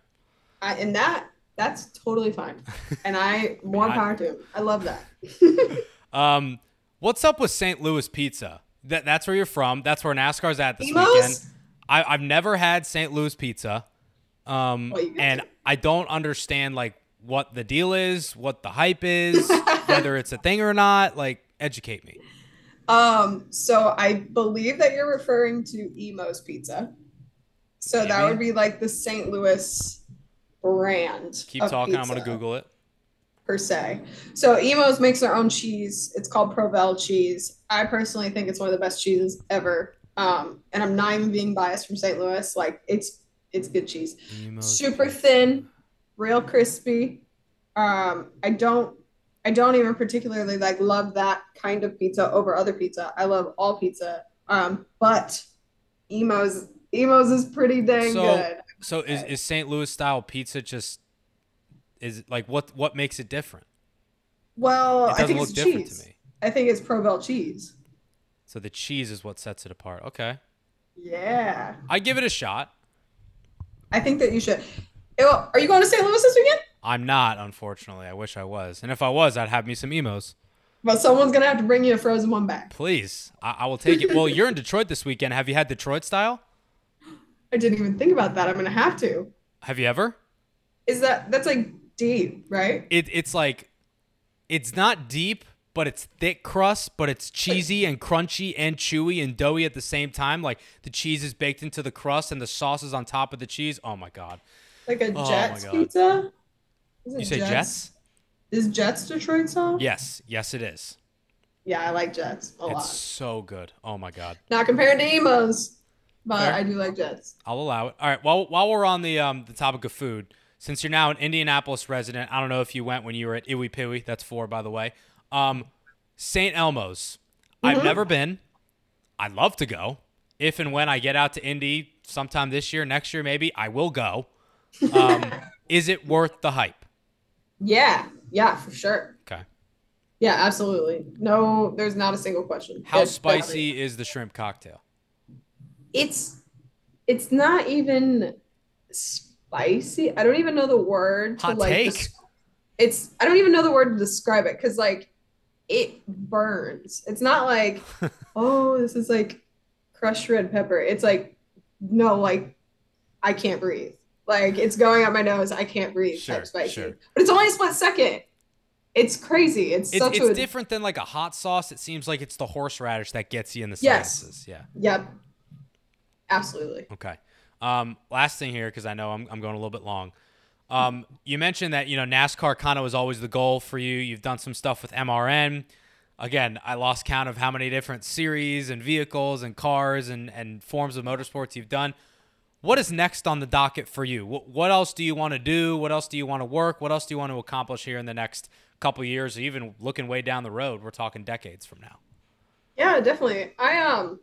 I, and that that's totally fine. And I more I- power to him. I love that. Um, what's up with St. Louis pizza? That that's where you're from. That's where NASCAR's at this Imo's? weekend. I, I've never had St. Louis pizza, um, Well, and to. I don't understand like what the deal is, what the hype is, whether it's a thing or not. Like, educate me. Um, so I believe that you're referring to Imo's Pizza. So that would be like the St. Louis brand. Keep talking. I'm gonna Google it. per se. So Imo's makes their own cheese. It's called Provel cheese. I personally think it's one of the best cheeses ever. Um, and I'm not even being biased from St. Louis. Like it's it's good cheese. Imo's Super pizza. thin, real crispy. Um, I don't I don't even particularly like love that kind of pizza over other pizza. I love all pizza. Um, but Imo's Imo's is pretty dang So, good. so is, is St. Louis style pizza just is like what what makes it different? Well, It I think it's cheese. to me. I think it's Provel cheese. So the cheese is what sets it apart. Okay, Yeah. I give it a shot. I think that you should. Are you going to St. Louis this weekend? I'm not, unfortunately. I wish I was. And if I was, I'd have me some Imo's. But someone's gonna have to bring you a frozen one back. Please. I, I will take it. Well, you're in Detroit this weekend. Have you had Detroit style? I didn't even think about that. I'm gonna have to. Have you ever? Is that that's like deep, right? It, it's like, it's not deep, but it's thick crust, but it's cheesy and crunchy and chewy and doughy at the same time. Like the cheese is baked into the crust and the sauce is on top of the cheese. Oh my God. Like a Oh Jets pizza. Is it You say Jets? Is Jets Detroit song? Yes. Yes, it is. Yeah, I like Jets a It's lot. so good. Oh my God. Not compared to Imo's, but Fair. I do like Jets. I'll allow it. All right. While while we're on the um the topic of food, since you're now an Indianapolis resident, I don't know if you went when you were at IUPUI. That's four, by the way. Um, St. Elmo's. I've never been. I'd love to go. If and when I get out to Indy sometime this year, next year maybe, I will go. Um, is it worth the hype? Yeah, yeah, for sure. Okay. Yeah, absolutely. No, there's not a single question. How It's spicy is the shrimp cocktail? It's it's not even spicy. I don't even know the word to Hot like. take. it's I don't even know the word to describe it because like it burns. It's not like oh this is like crushed red pepper. It's like no like I can't breathe. Like it's going up my nose. I can't breathe. Sure, spicy. sure. But it's only a split second. It's crazy. It's, such it's a different than like a hot sauce. It seems like it's the horseradish that gets you in the Yes. sinuses. Yeah. Yep. Absolutely. Okay. Um, last thing here, because I know I'm, I'm going a little bit long. Um, you mentioned that you know NASCAR kind of was always the goal for you. You've done some stuff with MRN. Again, I lost count of how many different series and vehicles and cars and, and forms of motorsports you've done. What is next on the docket for you? What, what else do you want to do? What else do you want to work? What else do you want to accomplish here in the next couple years? Even looking way down the road, we're talking decades from now. Yeah, definitely. I um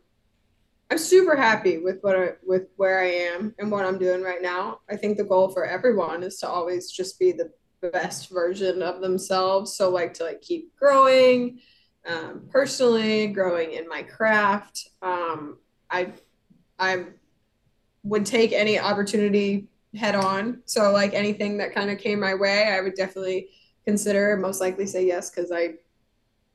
I'm super happy with what I, with where I am and what I'm doing right now. I think the goal for everyone is to always just be the best version of themselves. So like to like keep growing um, personally, growing in my craft. Um, I I would take any opportunity head on. So like anything that kind of came my way, I would definitely consider. Most likely say yes because I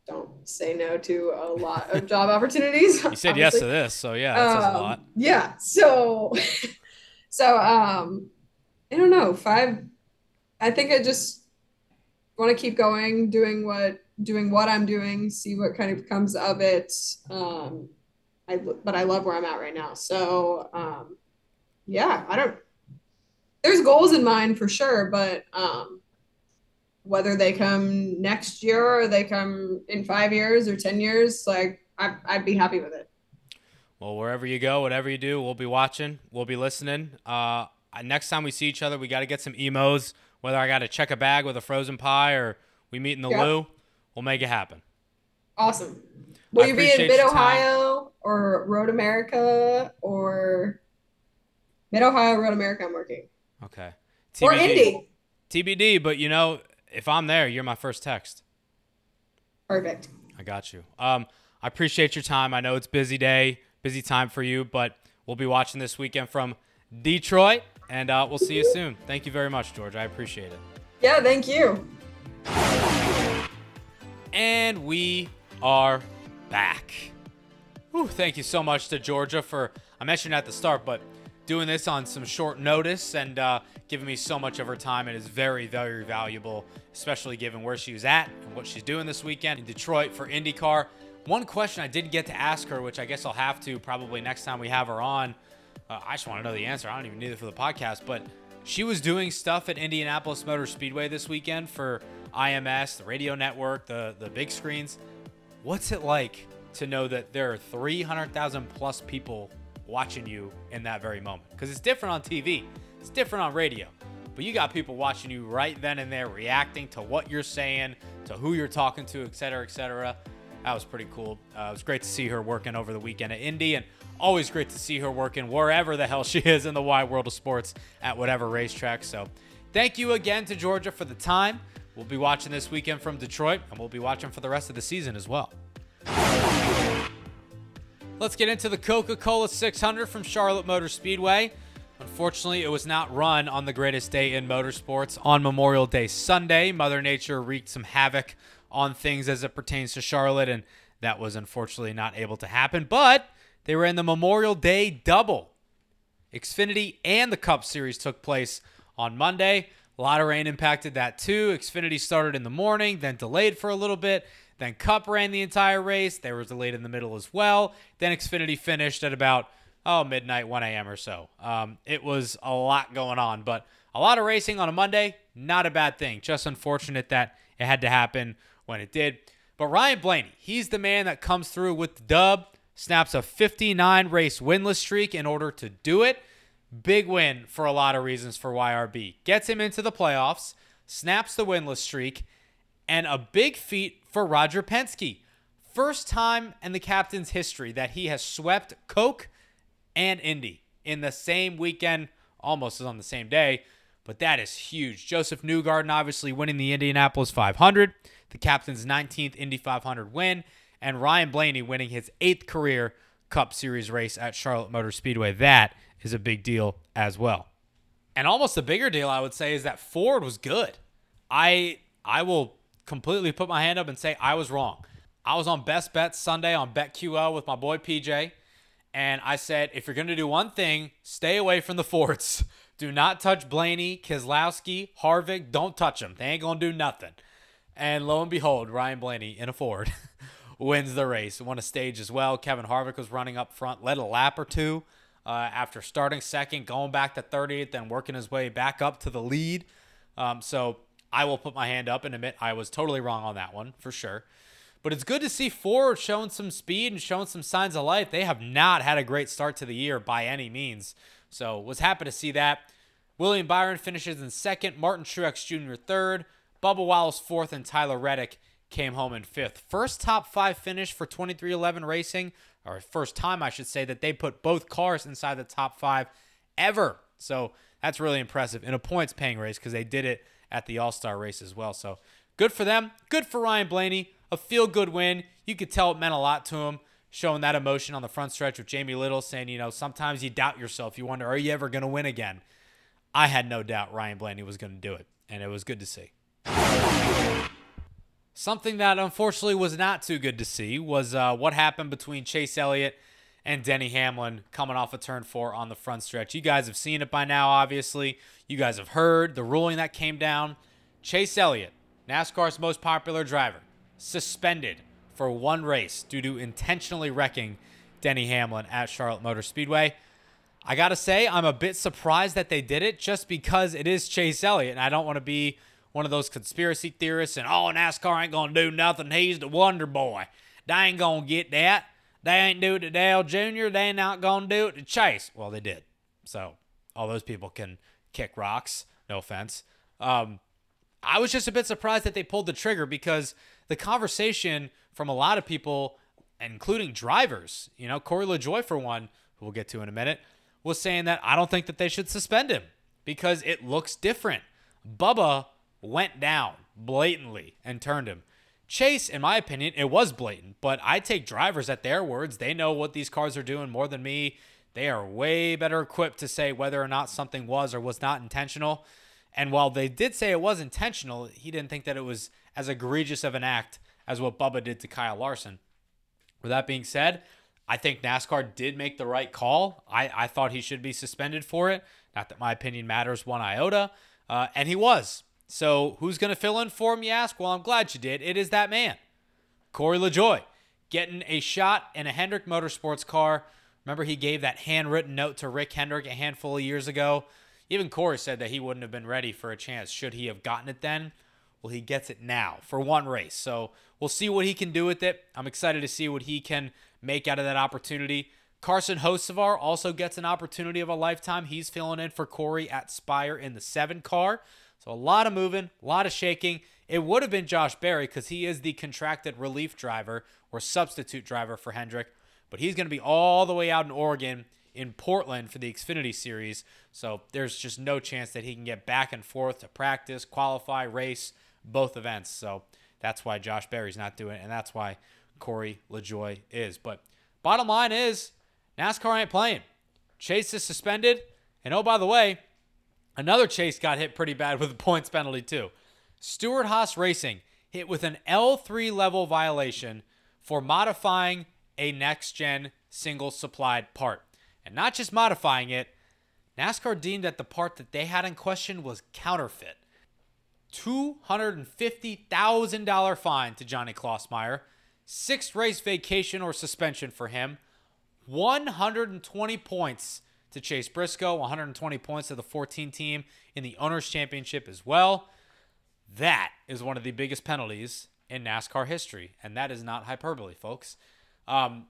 don't say no to a lot of job opportunities. You said yes to this, so yeah, that says a Um, lot. Yeah. So, so um, I don't know. Five. I think I just want to keep going, doing what doing what I'm doing, see what kind of comes of it. Um, I but I love where I'm at right now. So, um, yeah, I don't. There's goals in mind for sure, but um, whether they come next year or they come in five years or ten years, like I, I'd be happy with it. Well, wherever you go, whatever you do, we'll be watching, we'll be listening. Uh, next time we see each other, we got to get some Imo's. Whether I got to check a bag with a frozen pie or we meet in the Yeah. Lou, we'll make it happen. Awesome. Will I you be in Mid. Ohio or Road America or Mid Ohio, Road America? I'm working Okay. or Indy. TBD, but you know, if I'm there, you're my first text. Perfect. I got you. Um, I appreciate your time. I know it's busy day, busy time for you, but we'll be watching this weekend from Detroit, and uh, we'll see you soon. Thank you very much, George. I appreciate it. Yeah, thank you. And we are back. Whew, thank you so much to Georgia for, I mentioned at the start, but doing this on some short notice and uh, giving me so much of her time. It is very, very valuable, especially given where she was at and what she's doing this weekend in Detroit for IndyCar. One question I didn't get to ask her, which I guess I'll have to probably next time we have her on. Uh, I just want to know the answer. I don't even need it for the podcast, but she was doing stuff at Indianapolis Motor Speedway this weekend for IMS, the radio network, the the big screens. What's it like to know that there are 300,000 plus people watching you in that very moment? Because it's different on TV, it's different on radio. But you got people watching you right then and there, reacting to what you're saying, to who you're talking to, et cetera, et cetera. That was pretty cool. Uh, it was great to see her working over the weekend at Indy, and always great to see her working wherever the hell she is in the wide world of sports at whatever racetrack. So, thank you again to Georgia for the time. We'll be watching this weekend from Detroit, and we'll be watching for the rest of the season as well. Let's get into the Coca Cola 600 from Charlotte Motor Speedway. Unfortunately, it was not run on the greatest day in motorsports on Memorial Day Sunday. Mother Nature wreaked some havoc on things as it pertains to Charlotte, and that was unfortunately not able to happen. But they were in the Memorial Day double. Xfinity and the Cup Series took place on Monday. A lot of rain impacted that too. Xfinity started in the morning, then delayed for a little bit. Then Cup ran the entire race. There was a delayed in the middle as well. Then Xfinity finished at about oh midnight, 1 a.m. or so. Um, it was a lot going on, but a lot of racing on a Monday, not a bad thing. Just unfortunate that it had to happen when it did. But Ryan Blaney, he's the man that comes through with the dub, snaps a 59 race winless streak in order to do it. Big win for a lot of reasons for YRB. Gets him into the playoffs, snaps the winless streak, and a big feat for Roger Penske. First time in the captain's history that he has swept Coke and Indy in the same weekend, almost on the same day, but that is huge. Josef Newgarden obviously winning the Indianapolis 500, the captain's 19th Indy 500 win, and Ryan Blaney winning his eighth career Cup Series race at Charlotte Motor Speedway. That is a big deal as well. And almost a bigger deal, I would say, is that Ford was good. I I will completely put my hand up and say I was wrong. I was on Best Bets Sunday on BetQL with my boy PJ, and I said, if you're going to do one thing, stay away from the Fords. Do not touch Blaney, Keselowski, Harvick. Don't touch them. They ain't going to do nothing. And lo and behold, Ryan Blaney in a Ford wins the race. Won a stage as well. Kevin Harvick was running up front, led a lap or two uh, after starting second, going back to 30th, then working his way back up to the lead. Um, so I will put my hand up and admit I was totally wrong on that one for sure. But it's good to see Ford showing some speed and showing some signs of life. They have not had a great start to the year by any means. So was happy to see that. William Byron finishes in second, Martin Truex Jr. third, Bubba Wallace fourth, and Tyler Reddick came home in fifth. First top five finish for 23XI Racing. or first time, I should say, that they put both cars inside the top five ever. So that's really impressive in a points paying race because they did it at the All Star race as well. So good for them. Good for Ryan Blaney. A feel good win. You could tell it meant a lot to him, showing that emotion on the front stretch with Jamie Little saying, you know, sometimes you doubt yourself. You wonder, are you ever going to win again? I had no doubt Ryan Blaney was going to do it, and it was good to see. Something that unfortunately was not too good to see was uh, what happened between Chase Elliott and Denny Hamlin coming off a of turn four on the front stretch. You guys have seen it by now, obviously. You guys have heard the ruling that came down. Chase Elliott, NASCAR's most popular driver, suspended for one race due to intentionally wrecking Denny Hamlin at Charlotte Motor Speedway. I got to say, I'm a bit surprised that they did it just because it is Chase Elliott, and I don't want to be one of those conspiracy theorists and oh NASCAR ain't gonna do nothing. He's the Wonder Boy. They ain't gonna get that. They ain't do it to Dale Jr. They ain't not gonna do it to Chase. Well, they did. So all those people can kick rocks. No offense. Um, I was just a bit surprised that they pulled the trigger because the conversation from a lot of people, including drivers, you know, Corey LaJoie for one, who we'll get to in a minute, was saying that I don't think that they should suspend him because it looks different. Bubba went down blatantly and turned him. Chase, in my opinion, it was blatant, but I take drivers at their words. They know what these cars are doing more than me. They are way better equipped to say whether or not something was or was not intentional. And while they did say it was intentional, he didn't think that it was as egregious of an act as what Bubba did to Kyle Larson. With that being said, I think NASCAR did make the right call. I, I thought he should be suspended for it. Not that my opinion matters one iota. Uh, and he was. So who's going to fill in for him, you ask? Well, I'm glad you did. It is that man, Corey LaJoie, getting a shot in a Hendrick Motorsports car. Remember, he gave that handwritten note to Rick Hendrick a handful of years ago. Even Corey said that he wouldn't have been ready for a chance should he have gotten it then. Well, he gets it now for one race. So we'll see what he can do with it. I'm excited to see what he can make out of that opportunity. Carson Hocevar also gets an opportunity of a lifetime. He's filling in for Corey at Spire in the seven car. So a lot of moving, a lot of shaking. It would have been Josh Berry because he is the contracted relief driver or substitute driver for Hendrick, but he's going to be all the way out in Oregon in Portland for the Xfinity Series. So there's just no chance that he can get back and forth to practice, qualify, race both events. So that's why Josh Berry's not doing it, and that's why Corey LaJoie is. But bottom line is NASCAR ain't playing. Chase is suspended. And oh, by the way, Another chase got hit pretty bad with a points penalty, too. Stewart Haas Racing hit with an L3 level violation for modifying a next gen single supplied part. And not just modifying it, NASCAR deemed that the part that they had in question was counterfeit. $250,000 fine to Johnny Klausmeier, six race vacation or suspension for him, 120 points to Chase Briscoe, 120 points to the 14 team in the Owners' Championship as well. That is one of the biggest penalties in NASCAR history, and that is not hyperbole, folks. Um,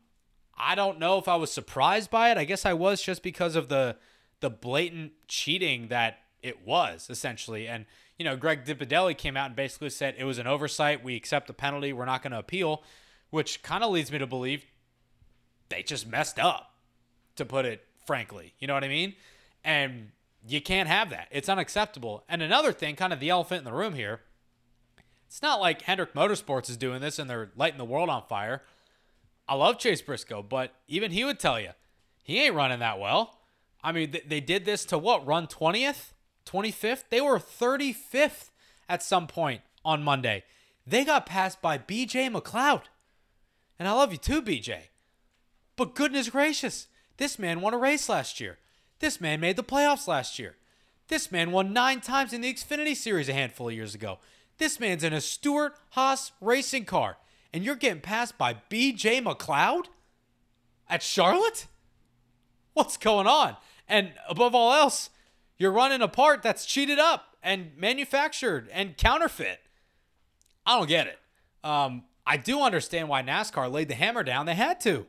I don't know if I was surprised by it. I guess I was just because of the the blatant cheating that it was essentially. And you know, Greg Zipadelli came out and basically said it was an oversight. We accept the penalty. We're not going to appeal, which kind of leads me to believe they just messed up, to put it frankly. You know what I mean? And you can't have that. It's unacceptable. And another thing, kind of the elephant in the room here, it's not like Hendrick Motorsports is doing this and they're lighting the world on fire. I love Chase Briscoe, but even he would tell you he ain't running that well. I mean, th- they did this to what? Run 20th? 25th? They were 35th at some point on Monday. They got passed by BJ McLeod. And I love you too, BJ. But goodness gracious, this man won a race last year. This man made the playoffs last year. This man won nine times in the Xfinity Series a handful of years ago. This man's in a Stewart Haas racing car, and you're getting passed by BJ McLeod at Charlotte? What's going on? And above all else, you're running a part that's cheated up and manufactured and counterfeit. I don't get it. Um, I do understand why NASCAR laid the hammer down. They had to.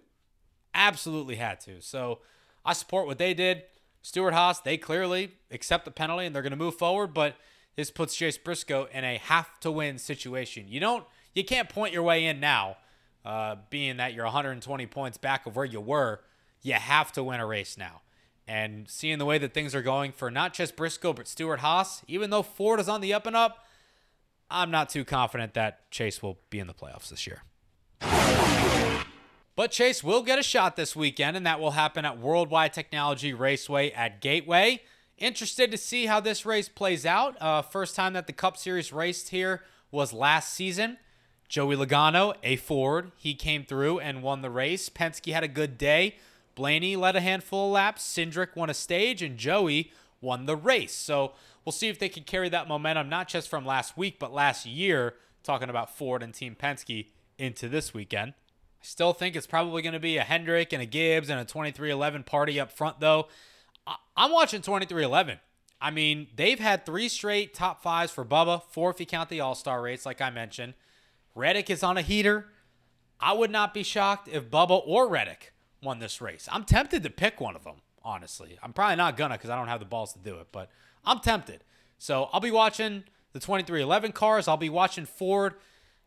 Absolutely had to. So I support what they did. Stewart Haas, they clearly accept the penalty and they're going to move forward, but this puts Chase Briscoe in a have to win situation. You don't, you can't point your way in now uh, being that you're 120 points back of where you were, you have to win a race now. And seeing the way that things are going for not just Briscoe, but Stewart Haas, even though Ford is on the up and up, I'm not too confident that Chase will be in the playoffs this year. But Chase will get a shot this weekend, and that will happen at Worldwide Technology Raceway at Gateway. Interested to see how this race plays out. Uh, first time that the Cup Series raced here was last season. Joey Logano, a Ford, he came through and won the race. Penske had a good day. Blaney led a handful of laps. Cindric won a stage, and Joey won the race. So we'll see if they can carry that momentum, not just from last week, but last year, talking about Ford and Team Penske, into this weekend. Still think it's probably going to be a Hendrick and a Gibbs and a 23XI party up front, though. I'm watching 23XI. I mean, they've had three straight top fives for Bubba, four if you count the All Star race, like I mentioned. Reddick is on a heater. I would not be shocked if Bubba or Reddick won this race. I'm tempted to pick one of them, honestly. I'm probably not gonna because I don't have the balls to do it, but I'm tempted. So I'll be watching the 23XI cars. I'll be watching Ford,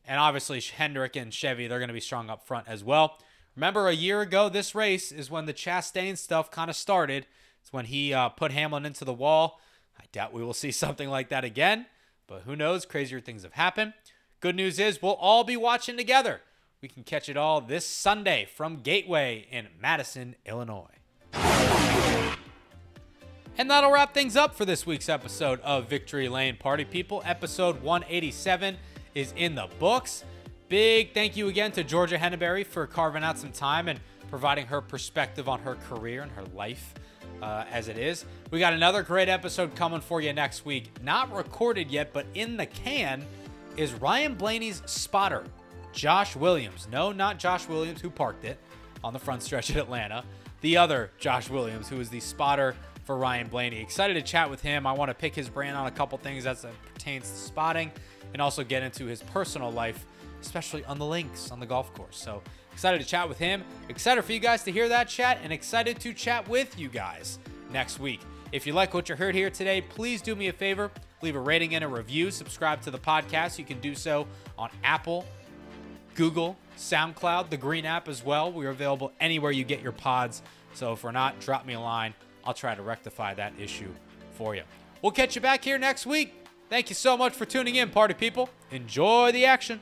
and obviously Hendrick and Chevy. They're gonna be strong up front as well. Remember, a year ago, this race is when the Chastain stuff kind of started. It's when he uh, put Hamlin into the wall. I doubt we will see something like that again, but who knows? Crazier things have happened. Good news is we'll all be watching together. We can catch it all this Sunday from Gateway in Madison, Illinois. And that'll wrap things up for this week's episode of Victory Lane Party People. Episode 187 is in the books. Big thank you again to Georgia Henneberry for carving out some time and providing her perspective on her career and her life uh, as it is. We got another great episode coming for you next week. Not recorded yet, but in the can is Ryan Blaney's spotter, Josh Williams. No, not Josh Williams, who parked it on the front stretch at Atlanta. The other Josh Williams, who is the spotter for Ryan Blaney. Excited to chat with him. I want to pick his brain on a couple things as it pertains to spotting and also get into his personal life, especially on the links on the golf course. So excited to chat with him. Excited for you guys to hear that chat and excited to chat with you guys next week. If you like what you heard here today, please do me a favor leave a rating and a review. Subscribe to the podcast. You can do so on Apple, Google, SoundCloud, the Green app as well. We're available anywhere you get your pods. So if we're not, drop me a line. I'll try to rectify that issue for you. We'll catch you back here next week. Thank you so much for tuning in, party people. Enjoy the action.